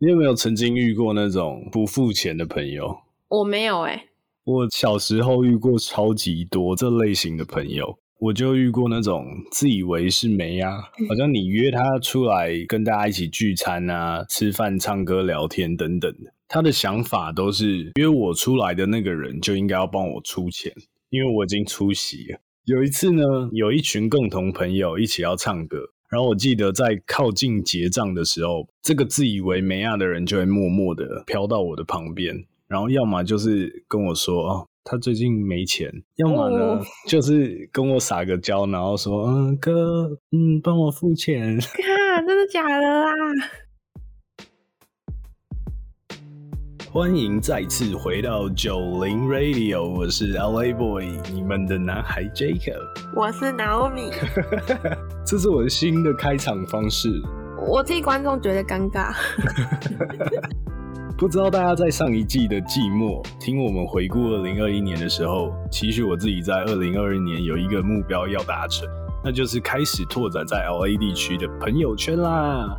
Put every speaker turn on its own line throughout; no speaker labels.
你有没有曾经遇过那种不付钱的朋友？
我没有哎、
我小时候遇过超级多这类型的朋友，我就遇过那种自以为是没啊，好像你约他出来跟大家一起聚餐啊、吃饭、唱歌、聊天等等的，他的想法都是约我出来的那个人就应该要帮我出钱，因为我已经出席了。有一次呢，有一群共同朋友一起要唱歌，然后我记得在靠近结账的时候，这个自以为没亚的人就会默默的飘到我的旁边，然后要么就是跟我说哦，他最近没钱，要么呢、
哦
就是跟我撒个娇，然后说嗯哥，嗯帮我付钱。
看，真的假的啦？
欢迎再次回到九零 Radio，我是 LA Boy，你们的男孩 Jacob。
我是 Naomi，
这是我的新的开场方式。
我替观众觉得尴尬。
不知道大家在上一季的季末听我们回顾二零二一年的时候，期许我自己在二零二二年有一个目标要达成，那就是开始拓展在 LA 地区的朋友圈啦。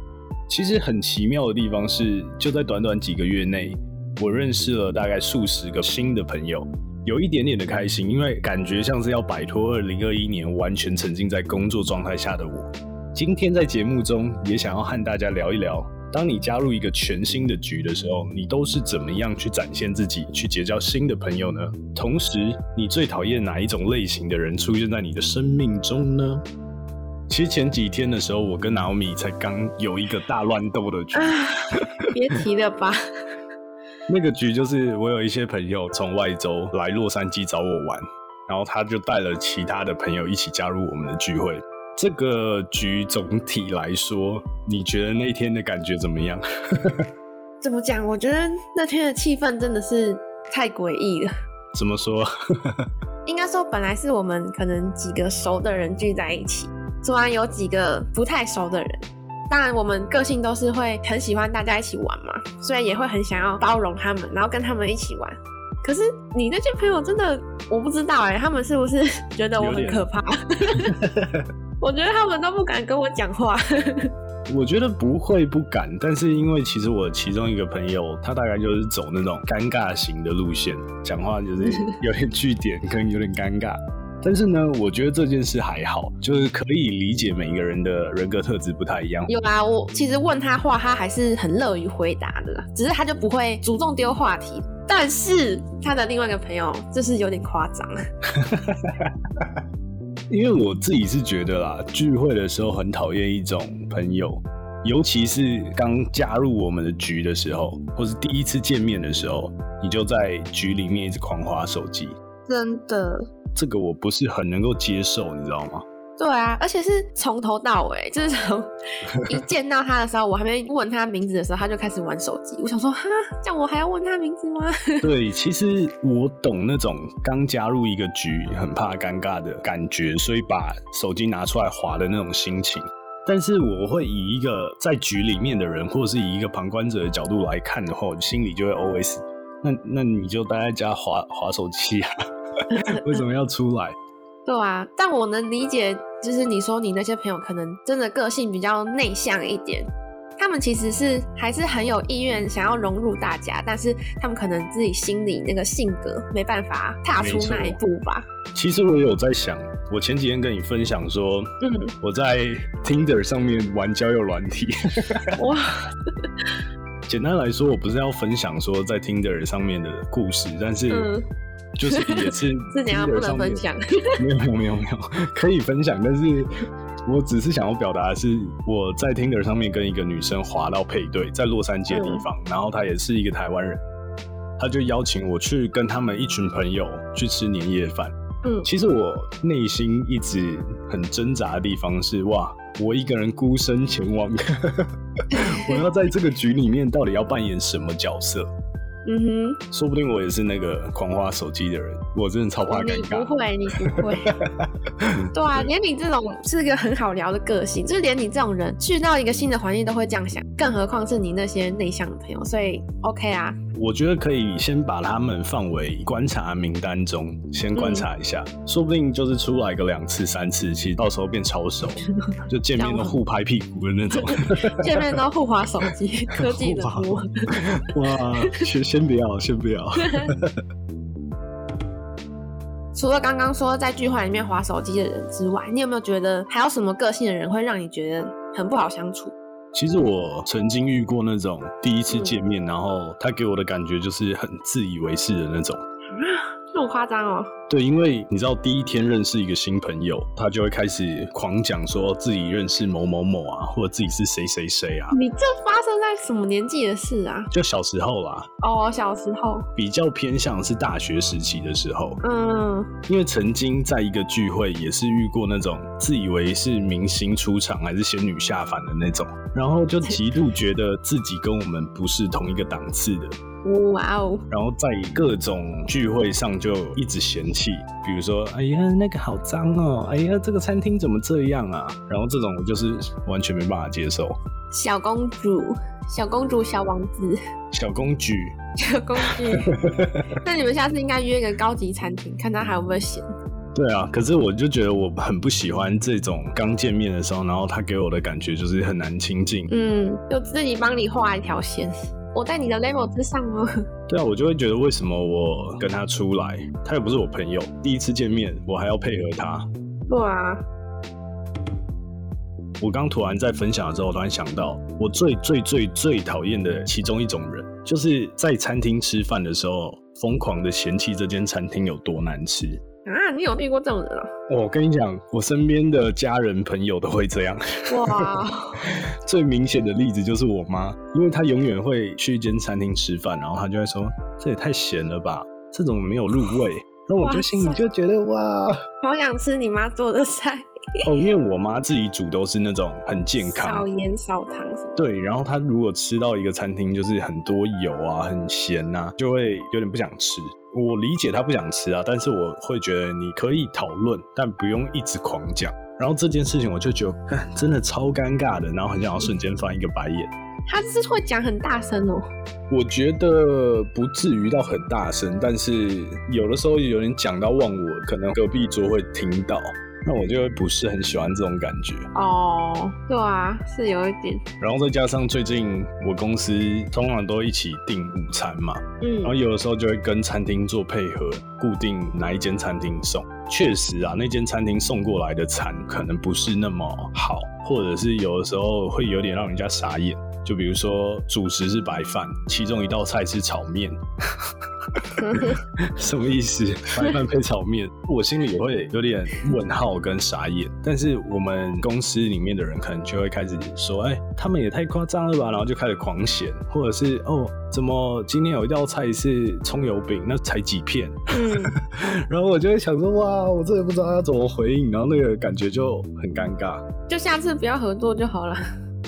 其实很奇妙的地方是，就在短短几个月内，我认识了大概数十个新的朋友，有一点点的开心，因为感觉像是要摆脱二零二一年完全沉浸在工作状态下的我。今天在节目中也想要和大家聊一聊，当你加入一个全新的局的时候，你都是怎么样去展现自己，去结交新的朋友呢？同时，你最讨厌哪一种类型的人出现在你的生命中呢？其实前几天的时候，我跟 Naomi 才刚有一个大乱斗的局，
别提了吧。
那个局就是我有一些朋友从外州来洛杉矶找我玩，然后他就带了其他的朋友一起加入我们的聚会。这个局总体来说，你觉得那天的感觉怎么样？
怎么讲？我觉得那天的气氛真的是太诡异了。
怎么说？
应该说，本来是我们可能几个熟的人聚在一起，突然有几个不太熟的人。当然，我们个性都是会很喜欢大家一起玩嘛，所以也会很想要包容他们，然后跟他们一起玩。可是你那些朋友真的，我不知道哎、他们是不是 觉得我很可怕？我觉得他们都不敢跟我讲话。
我觉得不会不敢，但是因为其实我其中一个朋友，他大概就是走那种尴尬型的路线，讲话就是有点据点跟有点尴尬。但是呢，我觉得这件事还好，就是可以理解每一个人的人格特质不太一样。
有啊，我其实问他话，他还是很乐于回答的啦，只是他就不会主动丢话题。但是他的另外一个朋友就是有点夸张，
因为我自己是觉得啦，聚会的时候很讨厌一种朋友，尤其是刚加入我们的局的时候，或是第一次见面的时候，你就在局里面一直狂划手机，
真的。
这个我不是很能够接受，你知道吗？
对啊，而且是从头到尾，就是从一见到他的时候，我还没问他名字的时候，他就开始玩手机。我想说，哈，这样我还要问他名字吗？
对，其实我懂那种刚加入一个局很怕尴尬的感觉，所以把手机拿出来划的那种心情。但是我会以一个在局里面的人，或者是以一个旁观者的角度来看的话，我心里就会 always，那那你就待在家划划手机啊，为什么要出来？
对啊，但我能理解，就是你说你那些朋友可能真的个性比较内向一点，他们其实是还是很有意愿想要融入大家，但是他们可能自己心里那个性格没办法踏出那一步吧。
其实我有在想，我前几天跟你分享说，
嗯，
我在 Tinder 上面玩交友软体。
哇，
简单来说，我不是要分享说在 Tinder 上面的故事，但是
嗯
就是也是
是怎样
Tinder
不能分享？
没有没有没有没有，可以分享，但是我只是想要表达的是，我在 Tinder 上面跟一个女生滑到配对，在洛杉矶的地方，然后她也是一个台湾人，她就邀请我去跟他们一群朋友去吃年夜饭。
嗯
其实我内心一直很挣扎的地方是，哇，我一个人孤身前往，我要在这个局里面到底要扮演什么角色？
嗯哼
说不定我也是那个狂花手机的人，我真的超怕，
你
尴尬。
不会，你不会。对啊，连你这种是一个很好聊的个性，就是连你这种人去到一个新的环境都会这样想，更何况是你那些内向的朋友，所以 OK 啊。
我觉得可以先把他们放为观察名单中，先观察一下，说不定就是出来个两次、三次，其实到时候变超熟，就见面都互拍屁股的那种，
见面都互划手机，科技的互。
哇，先先不要，先不要。
除了刚刚说在聚会里面划手机的人之外，你有没有觉得还有什么个性的人会让你觉得很不好相处？
其实我曾经遇过那种第一次见面，然后他给我的感觉就是很自以为是的那种。
这么夸张哦？
对，因为你知道，第一天认识一个新朋友，他就会开始狂讲说自己认识某某某啊，或者自己是谁谁谁啊。
你这发生在什么年纪的事啊？
就小时候啦。
哦，小时候
比较偏向是大学时期的时候。嗯，因为曾经在一个聚会也是遇过那种自以为是明星出场还是仙女下凡的那种，然后就 极度觉得自己跟我们不是同一个档次的。哇哦！然后在各种聚会上就一直嫌弃，比如说，哎呀，那个好脏哦，哎呀，这个餐厅怎么这样啊？然后这种我就是完全没办法接受。
小公主，小公主，小王子，
小公举，
小公举。那你们下次应该约一个高级餐厅，看他还有没有闲。
对啊，可是我就觉得我很不喜欢这种刚见面的时候，然后他给我的感觉就是很难亲近。
嗯，就自己帮你画一条线。我在你的 level 之上哦。
对啊，我就会觉得为什么我跟他出来，他又不是我朋友，第一次见面我还要配合他。
对啊。
我刚突然在分享的时候，突然想到，我最最最最讨厌的其中一种人，就是在餐厅吃饭的时候，疯狂的嫌弃这间餐厅有多难吃。
啊，你有遇过这种人啊？
我跟你讲，我身边的家人朋友都会这样。哇，最明显的例子就是我妈，因为她永远会去一间餐厅吃饭，然后她就会说：“这也太咸了吧，这种没有入味。”那我就心里就觉得哇，
好想吃你妈做的菜。
哦，因为我妈自己煮都是那种很健康，
少盐少糖。
对，然后她如果吃到一个餐厅就是很多油啊、很咸呐，就会有点不想吃。我理解他不想吃啊，但是我会觉得你可以讨论，但不用一直狂讲。然后这件事情我就觉得 真的超尴尬的，然后很想要瞬间翻一个白眼。
他是会讲很大声哦，
我觉得不至于到很大声，但是有的时候有人讲到忘我，可能隔壁桌会听到。那我就不是很喜欢这种感觉
哦，对啊，是有一点。
然后再加上最近我公司通常都一起订午餐嘛，嗯，然后有的时候就会跟餐厅做配合，固定哪一间餐厅送。确实啊，那间餐厅送过来的餐可能不是那么好，或者是有的时候会有点让人家傻眼。就比如说主食是白饭，其中一道菜是炒面，什么意思？白饭配炒面，我心里也会有点问号跟傻眼。但是我们公司里面的人可能就会开始说：“哎，他们也太夸张了吧！”然后就开始狂嫌，或者是哦，怎么今天有一道菜是葱油饼，那才几片？然后我就会想说：“哇，我真的不知道要怎么回应。”然后那个感觉就很尴尬。
就下次不要合作就好了。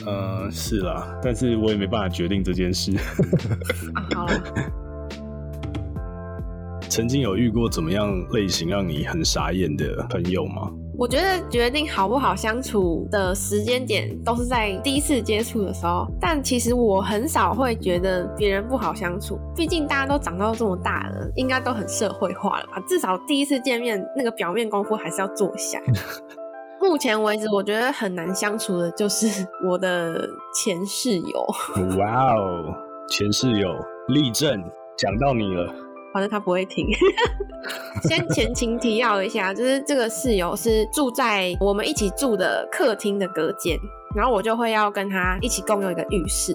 呃，是啦，但是我也没办法决定这件事。
好了。
曾经有遇过怎么样类型让你很傻眼的朋友吗？
我觉得决定好不好相处的时间点都是在第一次接触的时候，但其实我很少会觉得别人不好相处，毕竟大家都长到这么大了，应该都很社会化了吧？至少第一次见面那个表面功夫还是要做一下。目前为止，我觉得很难相处的就是 我的前室友。
哇哦，前室友立正，讲到你了。
反正他不会听。先前情提要一下，就是这个室友是住在我们一起住的客厅的隔间，然后我就会要跟他一起共用一个浴室。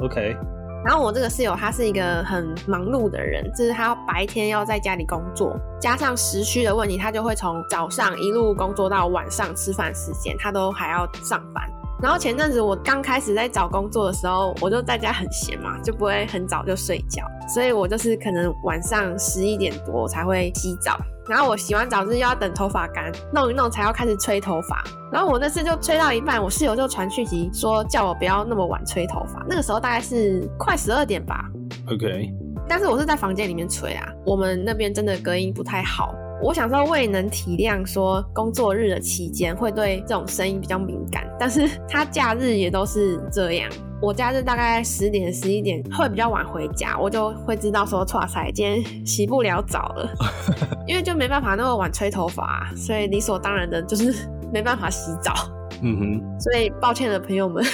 OK。
然后我这个室友他是一个很忙碌的人，就是他白天要在家里工作，加上时区的问题，他就会从早上一路工作到晚上吃饭时间，他都还要上班。然后前阵子我刚开始在找工作的时候，我就在家很闲嘛，就不会很早就睡觉，所以我就是可能晚上十一点多才会洗澡。然后我洗完澡之要等头发干，弄一弄才要开始吹头发。然后我那次就吹到一半，我室友就传讯息说叫我不要那么晚吹头发。那个时候大概是快十二点吧。
OK。
但是我是在房间里面吹啊，我们那边真的隔音不太好。我想说，我也能体谅说工作日的期间会对这种声音比较敏感，但是他假日也都是这样。我假日大概十点十一点会比较晚回家，我就会知道说，哇塞，今天洗不了澡了，因为就没办法那么晚吹头发，所以理所当然的就是没办法洗澡。
嗯哼，
所以抱歉了，朋友们，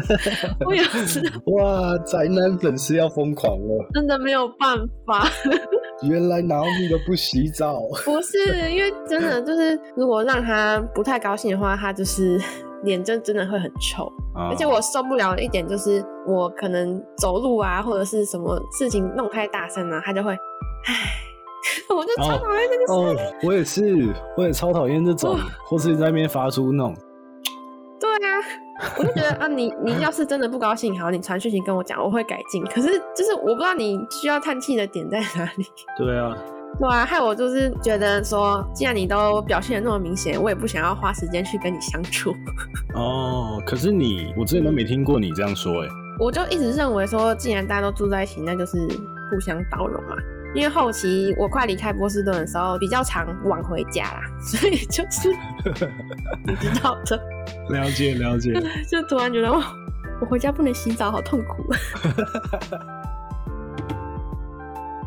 我有知道，
哇，宅男粉丝要疯狂了，
真的没有办法。
原来拿米都不洗澡，
不是因为真的就是，如果让他不太高兴的话，他就是 脸真真的会很臭，而且我受不了的一点就是，我可能走路啊或者是什么事情弄太大声了，他就会，唉，我就超讨厌这个声
音。我也是，我也超讨厌这种，或是在那边发出那种。
我就觉得啊，你你要是真的不高兴，好，你传讯息跟我讲，我会改进。可是就是我不知道你需要叹气的点在哪里。
对啊，
对啊，害我就是觉得说，既然你都表现的那么明显，我也不想要花时间去跟你相处。
哦，可是你，我之前都没听过你这样说，哎，
我就一直认为说，既然大家都住在一起，那就是互相包容嘛。因为后期我快离开波士顿的时候，比较常晚回家啦，所以就是 你知道的。
了解了解。
就突然觉得，我回家不能洗澡，好痛苦。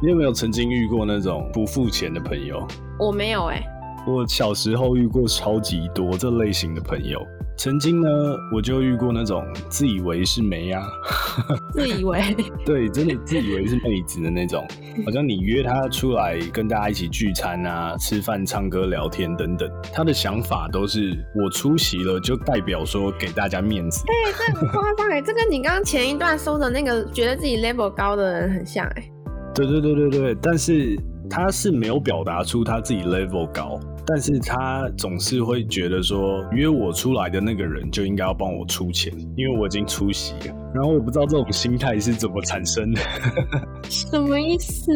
你有没有曾经遇过那种不付钱的朋友？
我没有哎。
我小时候遇过超级多这类型的朋友。曾经呢，我就遇过那种自以为是妹呀，
自以为
对，真的自以为是妹子的那种，好像你约她出来跟大家一起聚餐啊、吃饭、唱歌、聊天等等，她的想法都是我出席了就代表说给大家面子。
对，这很夸张哎，这跟你刚刚前一段说的那个觉得自己 level 高的人很像哎。
对对对对对，但是他是没有表达出他自己 level 高。但是他总是会觉得说约我出来的那个人就应该要帮我出钱，因为我已经出席了。然后我不知道这种心态是怎么产生的，
什么意思？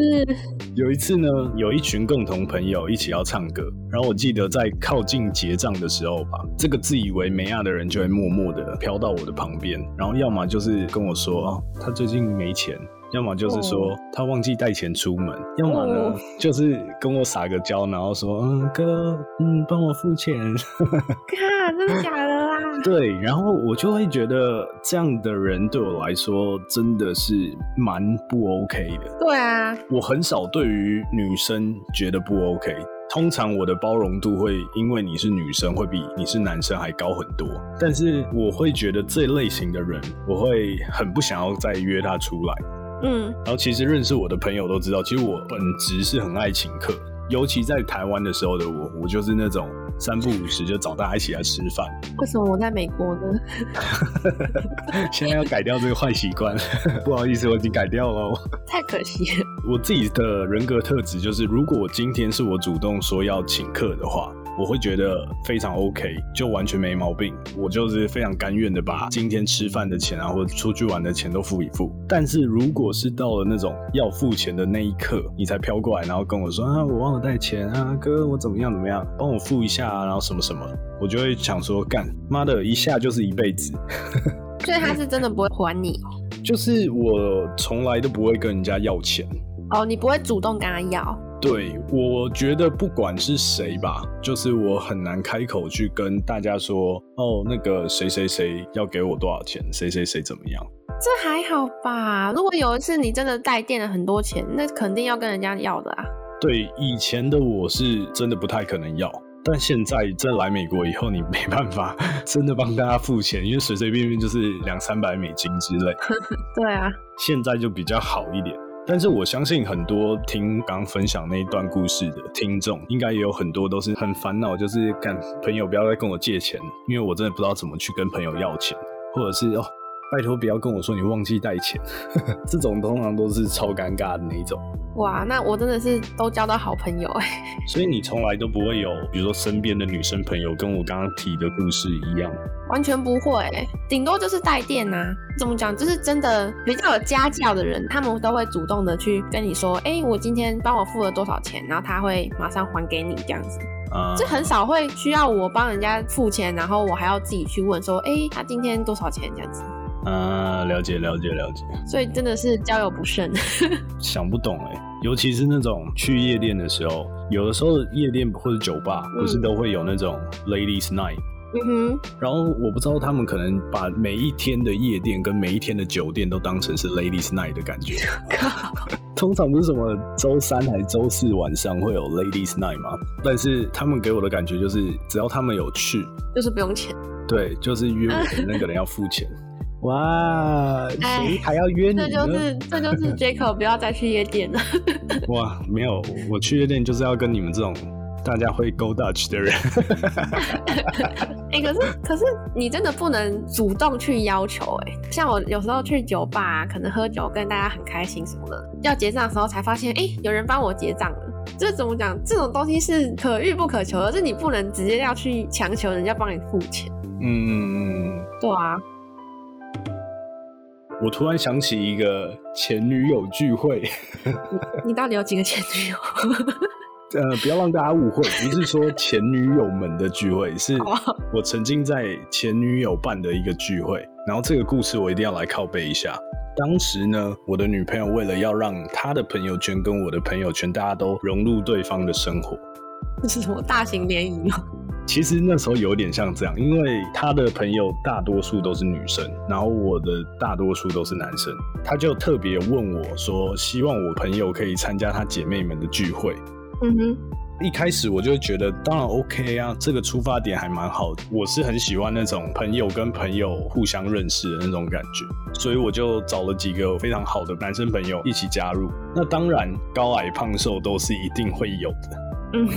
有一次呢，有一群共同朋友一起要唱歌，然后我记得在靠近结账的时候吧，这个自以为没亚的人就会默默的飘到我的旁边，然后要么就是跟我说哦，他最近没钱。要么就是说他忘记带钱出门，要么呢 就是跟我撒个娇，然后说嗯哥嗯帮我付钱，
看真的假的啦？
对，然后我就会觉得这样的人对我来说真的是蛮不 OK 的。
对啊，
我很少对于女生觉得不 OK，通常我的包容度会因为你是女生会比你是男生还高很多，但是我会觉得这类型的人，我会很不想要再约他出来。
嗯，
然后其实认识我的朋友都知道，其实我本质是很爱请客，尤其在台湾的时候的我，我就是那种三不五时就找大家一起来吃饭。
为什么我在美国呢？
现在要改掉这个坏习惯，不好意思，我已经改掉了。
太可惜。
我自己的人格特质就是，如果今天是我主动说要请客的话。我会觉得非常 OK，就完全没毛病。我就是非常甘愿的把今天吃饭的钱啊，或者出去玩的钱都付一付。但是如果是到了那种要付钱的那一刻，你才飘过来，然后跟我说啊，我忘了带钱啊，哥，我怎么样怎么样，帮我付一下啊，然后什么什么，我就会想说，干妈的一下就是一辈子。
所以他是真的不会还你？
就是我从来都不会跟人家要钱。
哦，你不会主动跟他要？
对，我觉得不管是谁吧，就是我很难开口去跟大家说，哦，那个谁谁谁要给我多少钱，谁谁谁怎么样？
这还好吧？如果有一次你真的带垫了很多钱，那肯定要跟人家要的啊。
对，以前的我是真的不太可能要，但现在真来美国以后，你没办法真的帮大家付钱，因为随随便便就是两三百美金之类。
对啊，
现在就比较好一点。但是我相信很多听刚分享那一段故事的听众，应该也有很多都是很烦恼，就是干朋友不要再跟我借钱，因为我真的不知道怎么去跟朋友要钱，或者是哦，拜托不要跟我说你忘记带钱，这种通常都是超尴尬的那一种。
哇，那我真的是都交到好朋友哎。
所以你从来都不会有，比如说身边的女生朋友跟我刚刚提的故事一样，
完全不会，顶多就是带电呐。怎么讲？就是真的比较有家教的人，他们都会主动的去跟你说，哎，我今天帮我付了多少钱，然后他会马上还给你这样子。啊，这很少会需要我帮人家付钱，然后我还要自己去问说，哎，他今天多少钱这样子。
啊，了解了解了解，
所以真的是交友不慎。
想不懂哎，尤其是那种去夜店的时候，有的时候夜店或者酒吧不是都会有那种 ladies night，
嗯哼，
然后我不知道他们可能把每一天的夜店跟每一天的酒店都当成是 ladies night 的感觉。通常不是什么周三还是周四晚上会有 ladies night 吗？但是他们给我的感觉就是，只要他们有去，
就是不用钱。
对，就是约我的 那个人要付钱。哇，谁还要约你
呢？这就是这就是 Jacob 不要再去夜店了。
哇，没有，我去夜店就是要跟你们这种。大家会 go Dutch 的人，
哎，可是可是你真的不能主动去要求哎，像我有时候去酒吧，可能喝酒跟大家很开心什么的，要结账的时候才发现，哎，有人帮我结账了。这怎么讲？这种东西是可遇不可求的，是你不能直接要去强求人家帮你付钱。嗯，对啊。
我突然想起一个前女友聚会，
你到底有几个前女友？
呃，不要让大家误会，不是说前女友们的聚会，是我曾经在前女友办的一个聚会。然后这个故事我一定要来靠背一下。当时呢，我的女朋友为了要让她的朋友圈跟我的朋友圈大家都融入对方的生活，
这是什么大型联谊吗？
其实那时候有点像这样，因为他的朋友大多数都是女生，然后我的大多数都是男生，他就特别问我说，希望我朋友可以参加她姐妹们的聚会。嗯哼，一开始我就觉得当然 OK 啊，这个出发点还蛮好的。我是很喜欢那种朋友跟朋友互相认识的那种感觉，所以我就找了几个非常好的男生朋友一起加入。那当然高矮胖瘦都是一定会有的。嗯，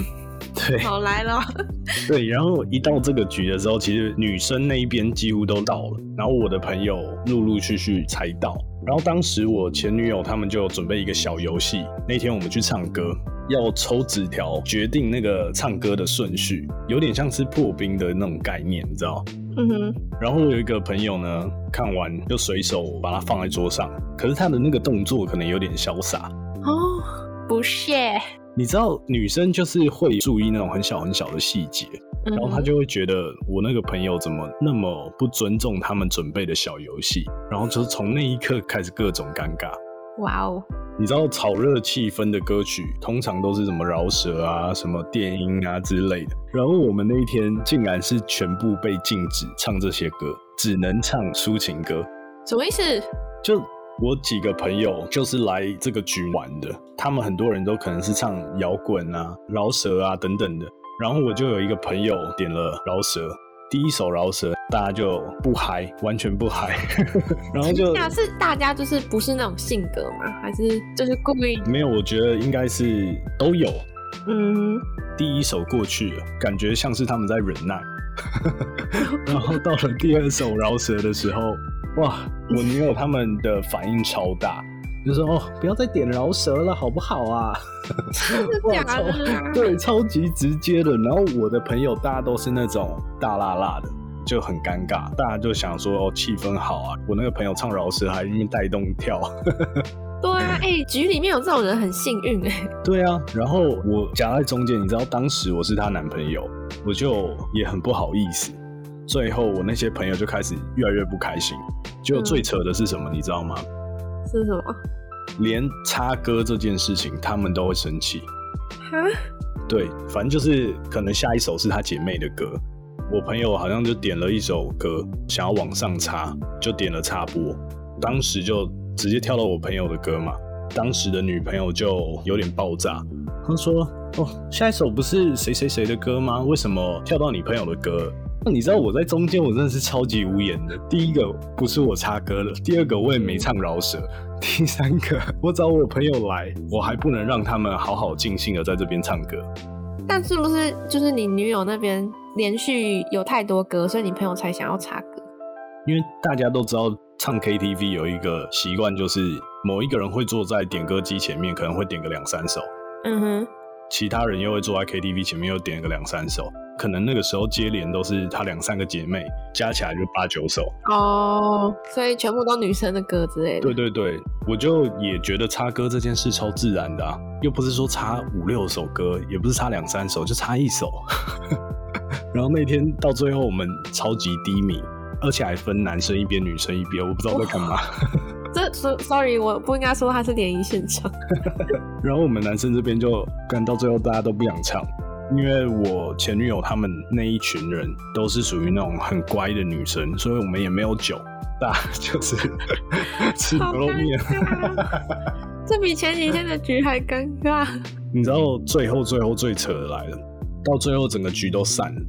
对，
好来了。
对，然后一到这个局的时候，其实女生那一边几乎都到了，然后我的朋友陆陆续续才到。然后当时我前女友他们就准备一个小游戏，那天我们去唱歌。要抽纸条决定那个唱歌的顺序，有点像是破冰的那种概念，你知道？嗯哼。然后我有一个朋友呢，看完就随手把它放在桌上，可是他的那个动作可能有点潇洒。
哦，不屑。
你知道女生就是会注意那种很小很小的细节，然后她就会觉得我那个朋友怎么那么不尊重他们准备的小游戏，然后就是从那一刻开始各种尴尬。哇哦。你知道炒热气氛的歌曲通常都是什么饶舌啊、什么电音啊之类的，然后我们那一天竟然是全部被禁止唱这些歌，只能唱抒情歌。
什么意思？
就我几个朋友就是来这个局玩的，他们很多人都可能是唱摇滚啊、饶舌啊等等的，然后我就有一个朋友点了饶舌。第一首饶舌，大家就不嗨，完全不嗨，然后就
是大家就是不是那种性格吗？还是就是故意？
没有，我觉得应该是都有。嗯，第一首过去了，感觉像是他们在忍耐，然后到了第二首饶舌的时候，哇，我女友他们的反应超大。就说哦，不要再点饶舌了，好不好啊？对，超级直接的。然后我的朋友大家都是那种大辣辣的，就很尴尬。大家就想说哦，气氛好啊。我那个朋友唱饶舌还因为带动跳。
对啊，哎，局里面有这种人很幸运哎。
对啊，然后我夹在中间，你知道当时我是她男朋友，我就也很不好意思。最后我那些朋友就开始越来越不开心。结果最扯的是什么，你知道吗？
是什么？
连插歌这件事情，他们都会生气。哈？对，反正就是可能下一首是他姐妹的歌，我朋友好像就点了一首歌，想要往上插，就点了插播，当时就直接跳到我朋友的歌嘛。当时的女朋友就有点爆炸，她说：“哦，下一首不是谁谁谁的歌吗？为什么跳到你朋友的歌？”那你知道我在中间，我真的是超级无言的。第一个不是我插歌了，第二个我也没唱饶舌。第三个，我找我朋友来，我还不能让他们好好尽兴的在这边唱歌。
但是不是就是你女友那边连续有太多歌，所以你朋友才想要插歌？
因为大家都知道唱 KTV 有一个习惯，就是某一个人会坐在点歌机前面，可能会点个两三首。嗯哼。其他人又会坐在 KTV 前面，又点个两三首。可能那个时候接连都是她两三个姐妹，加起来就八九首
哦，所以全部都女生的歌之类的。
对对对，我就也觉得插歌这件事超自然的啊，又不是说插五六首歌，也不是插两三首，就插一首。然后那天到最后我们超级低迷，而且还分男生一边、女生一边，我不知道在干嘛。
这说 sorry，我不应该说他是联谊现场。
然后我们男生这边就干到最后，大家都不想唱，因为我前女友他们那一群人都是属于那种很乖的女生，所以我们也没有酒，大家就是 吃牛肉面。
这比前几天的局还尴尬。
你知道最后最后最扯的来了，到最后整个局都散了，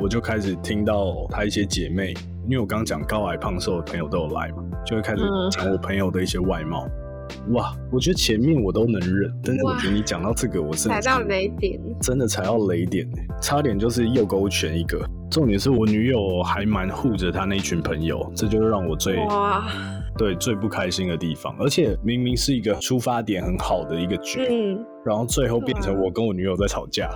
我就开始听到她一些姐妹，因为我刚刚讲高矮胖瘦的朋友都有来嘛，就会开始讲我朋友的一些外貌。哇，我觉得前面我都能忍，但是我觉得你讲到这个，我是
踩到雷点，
真的踩到雷点，差点就是右勾拳一个。重点是我女友还蛮护着她那群朋友，这就是让我最哇，对最不开心的地方。而且明明是一个出发点很好的一个局，嗯，然后最后变成我跟我女友在吵架。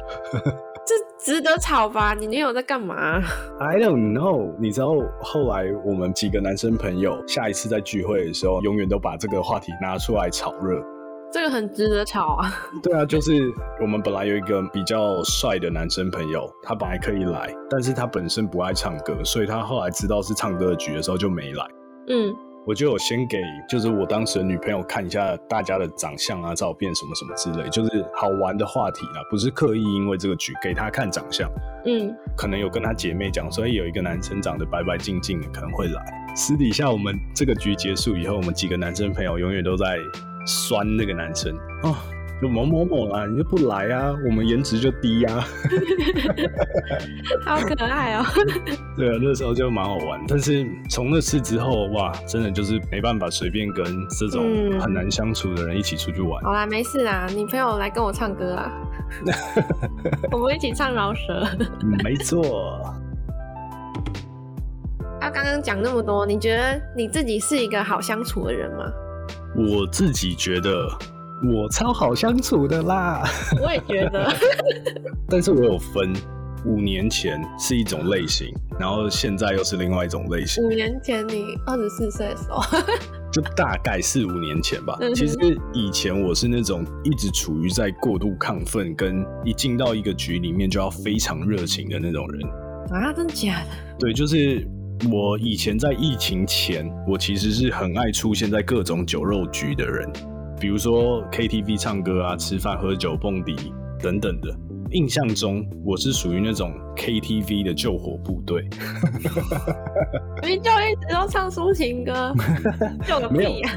这值得吵吧？你女友在干嘛
？I don't know。你知道后来我们几个男生朋友下一次在聚会的时候，永远都把这个话题拿出来炒热。
这个很值得吵啊。
对啊，就是我们本来有一个比较帅的男生朋友，他本来可以来，但是他本身不爱唱歌，所以他后来知道是唱歌的局的时候就没来。嗯。我就有先给，就是我当时的女朋友看一下大家的长相啊、照片什么什么之类，就是好玩的话题啦，不是刻意因为这个局给她看长相。嗯，可能有跟她姐妹讲，所以有一个男生长得白白净净的可能会来。私底下我们这个局结束以后，我们几个男生朋友永远都在酸那个男生哦。就某某某啊，你就不来啊？我们颜值就低呀
好可爱哦。
对啊，那时候就蛮好玩。但是从那次之后，哇，真的就是没办法随便跟这种很难相处的人一起出去玩。
好啦，没事啦，你朋友来跟我唱歌啊，我们一起唱饶舌。
没错。
他刚刚讲那么多，你觉得你自己是一个好相处的人吗？
我自己觉得。我超好相处的啦，
我也觉得。
但是我有分，五年前是一种类型，然后现在又是另外一种类型。
五年前你二十四岁的时候，
就大概四五年前吧。其实以前我是那种一直处于在过度亢奋，跟一进到一个局里面就要非常热情的那种人。
啊，真的假的？
对，就是我以前在疫情前，我其实是很爱出现在各种酒肉局的人。比如说 KTV 唱歌啊、吃饭喝酒、蹦迪等等的。印象中我是属于那种 KTV 的救火部队。
你就一直都唱抒情歌，救个屁啊！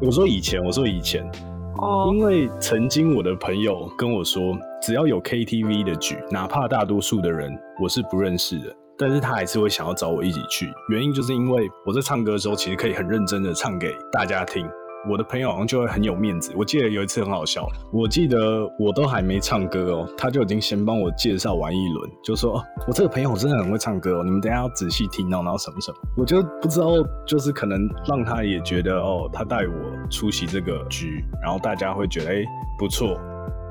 我说以前，我说以前。哦。因为曾经我的朋友跟我说，只要有 KTV 的局，哪怕大多数的人我是不认识的，但是他还是会想要找我一起去。原因就是因为我在唱歌的时候，其实可以很认真的唱给大家听。我的朋友好像就会很有面子。我记得有一次很好笑，我记得我都还没唱歌哦，他就已经先帮我介绍完一轮，就说：“我这个朋友真的很会唱歌哦，你们等下要仔细听哦。”然后什么什么，我就不知道，就是可能让他也觉得哦，他带我出席这个局，然后大家会觉得哎不错。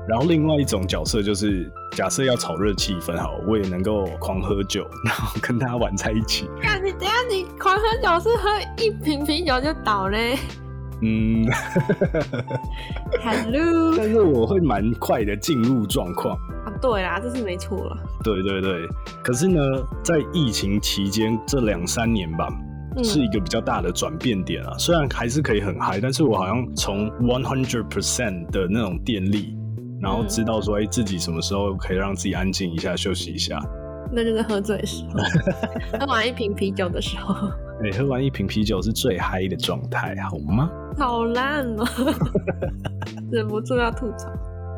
然后另外一种角色就是，假设要炒热气氛，好，我也能够狂喝酒，然后跟他玩在一起。
那你等下你狂喝酒是喝一瓶啤酒就倒嘞？嗯，Hello，
但是我会蛮快的进入状况
啊，对啦，这是没错了。
对对对，可是呢，在疫情期间这两三年吧，是一个比较大的转变点啊。虽然还是可以很嗨，但是我好像从 one hundred percent 的那种电力，然后知道说，哎，自己什么时候可以让自己安静一下，休息一下。
那就是喝醉时候，喝完一瓶啤酒的时候。
哎，喝完一瓶啤酒是最嗨的状态，好吗？
好烂哦，忍不住要吐槽。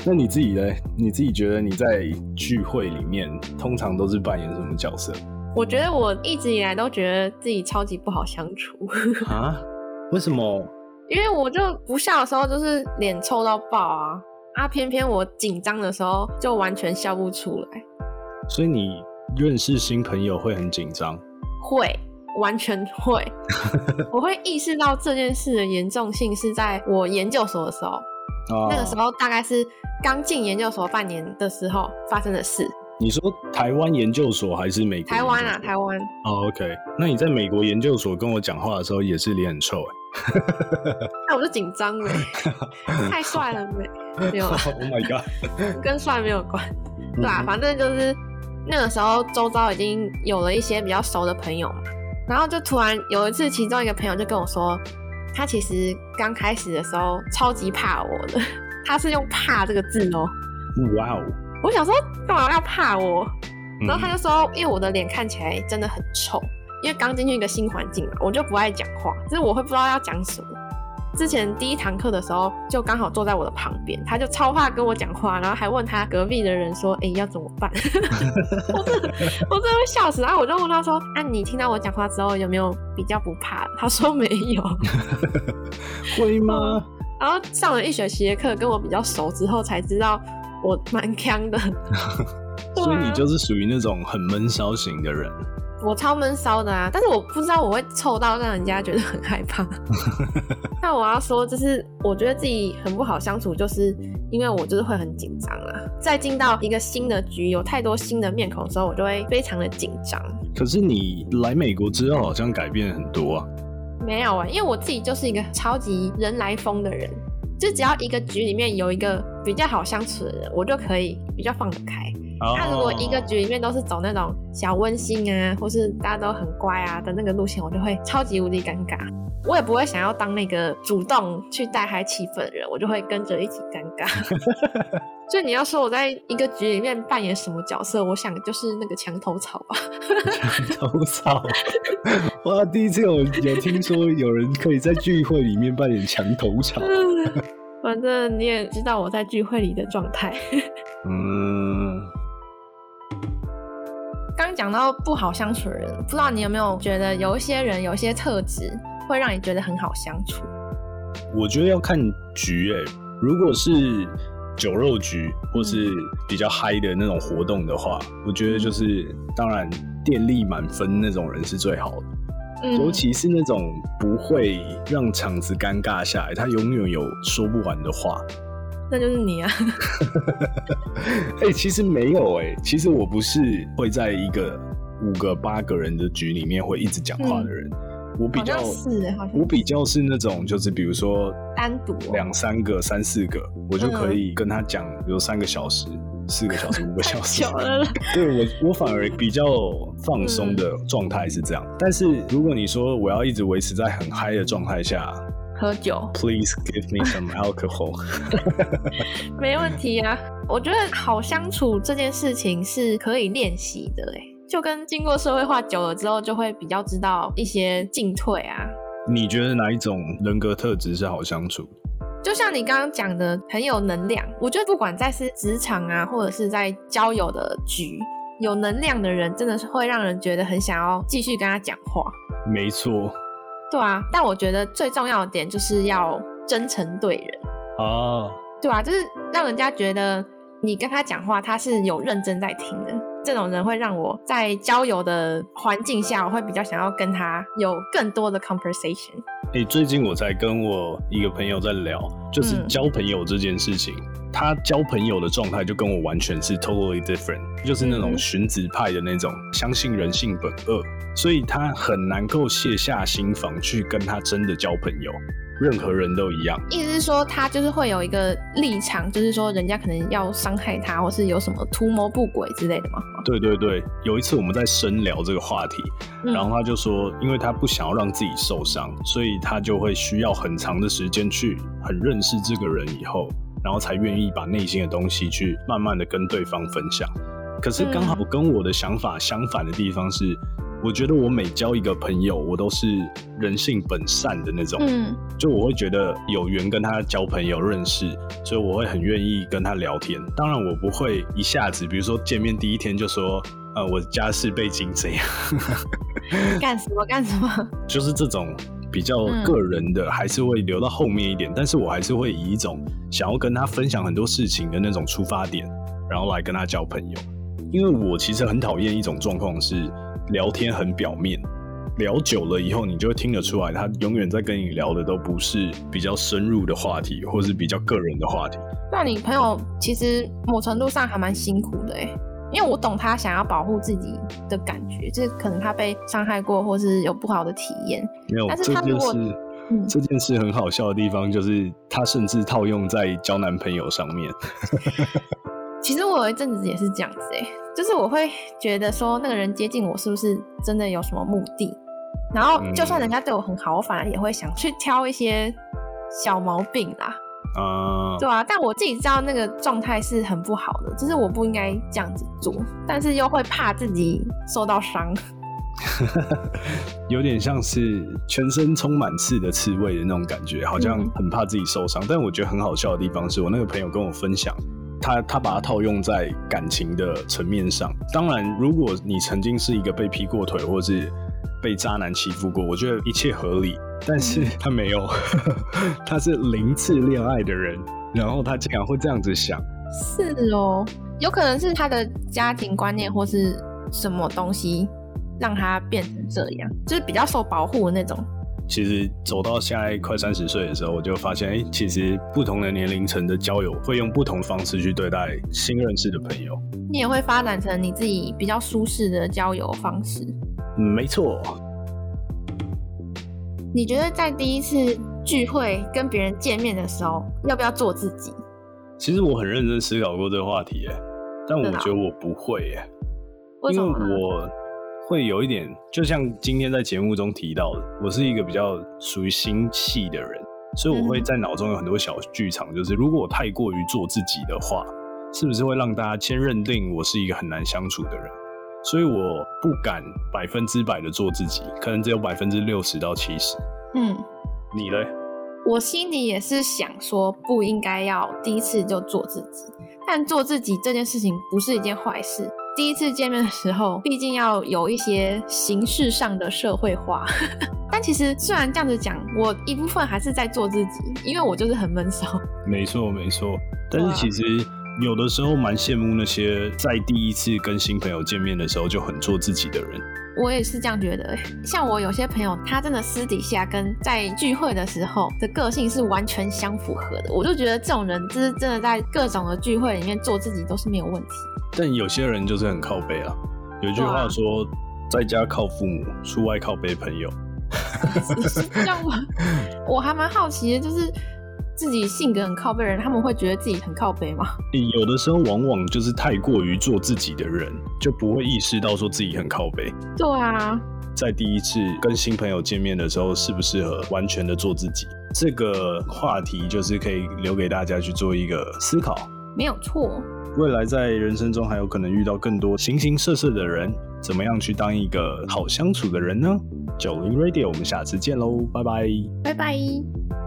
那你自己呢？你自己觉得你在聚会里面通常都是扮演什么角色？
我觉得我一直以来都觉得自己超级不好相处
啊？为什么？
因为我就不笑的时候就是脸臭到爆啊啊！偏偏我紧张的时候就完全笑不出来。
所以你认识新朋友会很紧张？
会。完全会，我会意识到这件事的严重性是在我研究所的时候，那个时候大概是刚进研究所半年的时候发生的事。
你说台湾研究所还是美国？
台湾啊，台湾。
哦，OK，那你在美国研究所跟我讲话的时候也是脸很臭
哎？那我就紧张了，太帅了没？没有。Oh
my god，
跟帅没有关，对啊，反正就是那个时候周遭已经有了一些比较熟的朋友嘛。然后就突然有一次，其中一个朋友就跟我说，他其实刚开始的时候超级怕我的，他是用“怕”这个字哦。
哇哦！
我想说干嘛要怕我？
嗯
然后他就说，因为我的脸看起来真的很臭，因为刚进去一个新环境嘛，我就不爱讲话，就是我会不知道要讲什么。之前第一堂课的时候，就刚好坐在我的旁边，他就超怕跟我讲话，然后还问他隔壁的人说：“哎、要怎么办？” 我真的，我真的会笑死。然后我就问他说：“啊，你听到我讲话之后有没有比较不怕？”他说没有。
会吗？
然 后上了一学期的课，跟我比较熟之后，才知道我蛮强的。
所以你就是属于那种很闷骚型的人。
我超闷骚的啊，但是我不知道我会臭到让人家觉得很害怕。那我要说，就是我觉得自己很不好相处，就是因为我就是会很紧张啊。在进到一个新的局，有太多新的面孔的时候，我就会非常的紧张。
可是你来美国之后，好像改变很多啊。
没有啊、因为我自己就是一个超级人来疯的人，就只要一个局里面有一个比较好相处的人，我就可以比较放得开。那如果一个局里面都是走那种小温馨啊，或是大家都很乖啊的那个路线，我就会超级无敌尴尬。我也不会想要当那个主动去带嗨气氛的人，我就会跟着一起尴尬。所以你要说我在一个局里面扮演什么角色，我想就是那个墙头草吧。
墙头草，哇！第一次有有听说有人可以在聚会里面扮演墙头草。
反正你也知道我在聚会里的状态。
嗯，
刚讲到不好相处的人，不知道你有没有觉得有一些人有一些特质会让你觉得很好相处？
我觉得要看局诶、如果是酒肉局或是比较嗨的那种活动的话，我觉得就是当然电力满分那种人是最好的。
嗯
尤其是那种不会让场子尴尬下来，他永远有说不完的话。
那就是你啊。
哎、其实没有哎、其实我不是会在一个五个八个人的局里面会一直讲话的人，我比较
是
我比较是那种就是比如说
单独哦
两三个、三四个，我就可以跟他讲，比如三个小时、四个小时、五个 小时。对我，我反而比较放松的状态是这样。但是如果你说我要一直维持在很嗨的状态下
喝酒
，Please give me some alcohol。
没问题啊。我觉得好相处这件事情是可以练习的，哎，就跟经过社会化久了之后，就会比较知道一些进退啊。
你觉得哪一种人格特质是好相处？
就像你刚刚讲的，很有能量。我觉得不管在是职场啊，或者是在交友的局，有能量的人真的是会让人觉得很想要继续跟他讲话。
没错
对啊，但我觉得最重要的点就是要真诚对人。
啊，
对啊，就是让人家觉得你跟他讲话，他是有认真在听的。这种人会让我在交友的环境下，我会比较想要跟他有更多的 conversation。
哎、最近我在跟我一个朋友在聊，就是
嗯
交朋友这件事情。他交朋友的状态就跟我完全是 totally different，就是那种
嗯
荀子派的那种，相信人性本恶，所以他很难够卸下心防去跟他真的交朋友。任何人都一样，
意思是说，他就是会有一个立场，就是说人家可能要伤害他，或是有什么图谋不轨之类的吗。
对对对。有一次我们在深聊这个话题，
嗯
然后他就说，因为他不想要让自己受伤，所以他就会需要很长的时间去很认识这个人以后，然后才愿意把内心的东西去慢慢的跟对方分享。可是刚好跟我的想法相反的地方是，我觉得我每交一个朋友，我都是人性本善的那种，
嗯
就我会觉得有缘跟他交朋友认识，所以我会很愿意跟他聊天。当然，我不会一下子，比如说见面第一天就说，呃，我家世背景怎样。
干什么干什么？
就是这种比较
嗯
个人的，还是会留到后面一点。但是我还是会以一种想要跟他分享很多事情的那种出发点，然后来跟他交朋友。因为我其实很讨厌一种状况是聊天很表面。聊久了以后，你就会听得出来，他永远在跟你聊的都不是比较深入的话题，或是比较个人的话题。
那你朋友其实某程度上还蛮辛苦的哎，因为我懂他想要保护自己的感觉，就是可能他被伤害过，或是有不好的体验。
没有
但是他如果
事，
嗯
这件事很好笑的地方就是，他甚至套用在交男朋友上面。
其实我有一阵子也是这样子哎，就是我会觉得说那个人接近我是不是真的有什么目的？然后就算人家对我很好，我反而也会想去挑一些小毛病啦。
啊，
对啊，但我自己知道那个状态是很不好的，就是我不应该这样子做，但是又会怕自己受到伤。
有点像是全身充满刺的刺猬的那种感觉，好像很怕自己受伤。但我觉得很好笑的地方是我那个朋友跟我分享，他他把它套用在感情的层面上。当然，如果你曾经是一个被劈过腿，或是被渣男欺负过，我觉得一切合理。但是他没有，他是零次恋爱的人，然后他竟然会这样子想。
是哦，有可能是他的家庭观念或是什么东西。让他变成这样，就是比较受保护的那种。
其实走到现在快三十岁的时候，我就发现，哎，其实不同的年龄层的交友会用不同方式去对待新认识的朋友。
你也会发展成你自己比较舒适的交友方式。
没错。
你觉得在第一次聚会跟别人见面的时候，要不要做自己？
其实我很认真思考过这个话题，哎，但我觉得我不会，哎，因为我。会有一点，就像今天在节目中提到的，我是一个比较属于心细的人，所以我会在脑中有很多小剧场。就是如果我太过于做自己的话，是不是会让大家先认定我是一个很难相处的人？所以我不敢百分之百的做自己，可能只有百分之六十到七十。嗯，你嘞？
我心里也是想说，不应该要第一次就做自己，但做自己这件事情不是一件坏事。第一次见面的时候，毕竟要有一些形式上的社会化。但其实虽然这样子讲，我一部分还是在做自己，因为我就是很闷骚。
没错，没错。但是其实有的时候蛮羡慕那些在第一次跟新朋友见面的时候就很做自己的人。
我也是这样觉得。像我有些朋友，他真的私底下跟在聚会的时候的个性是完全相符合的。我就觉得这种人，就是真的在各种的聚会里面做自己都是没有问题。
但有些人就是很靠背啊。有句话说，在家靠父母，出外靠背朋友。
是这样吗？我还蛮好奇的，就是自己性格很靠背人，他们会觉得自己很靠背吗？
有的时候往往就是太过于做自己的人，就不会意识到说自己很靠背。
对啊，
在第一次跟新朋友见面的时候，适不适合完全的做自己？这个话题就是可以留给大家去做一个思考。
没有错。
未来在人生中还有可能遇到更多形形色色的人，怎么样去当一个好相处的人呢？九零 Radio，我们下次见喽，拜拜，
拜拜。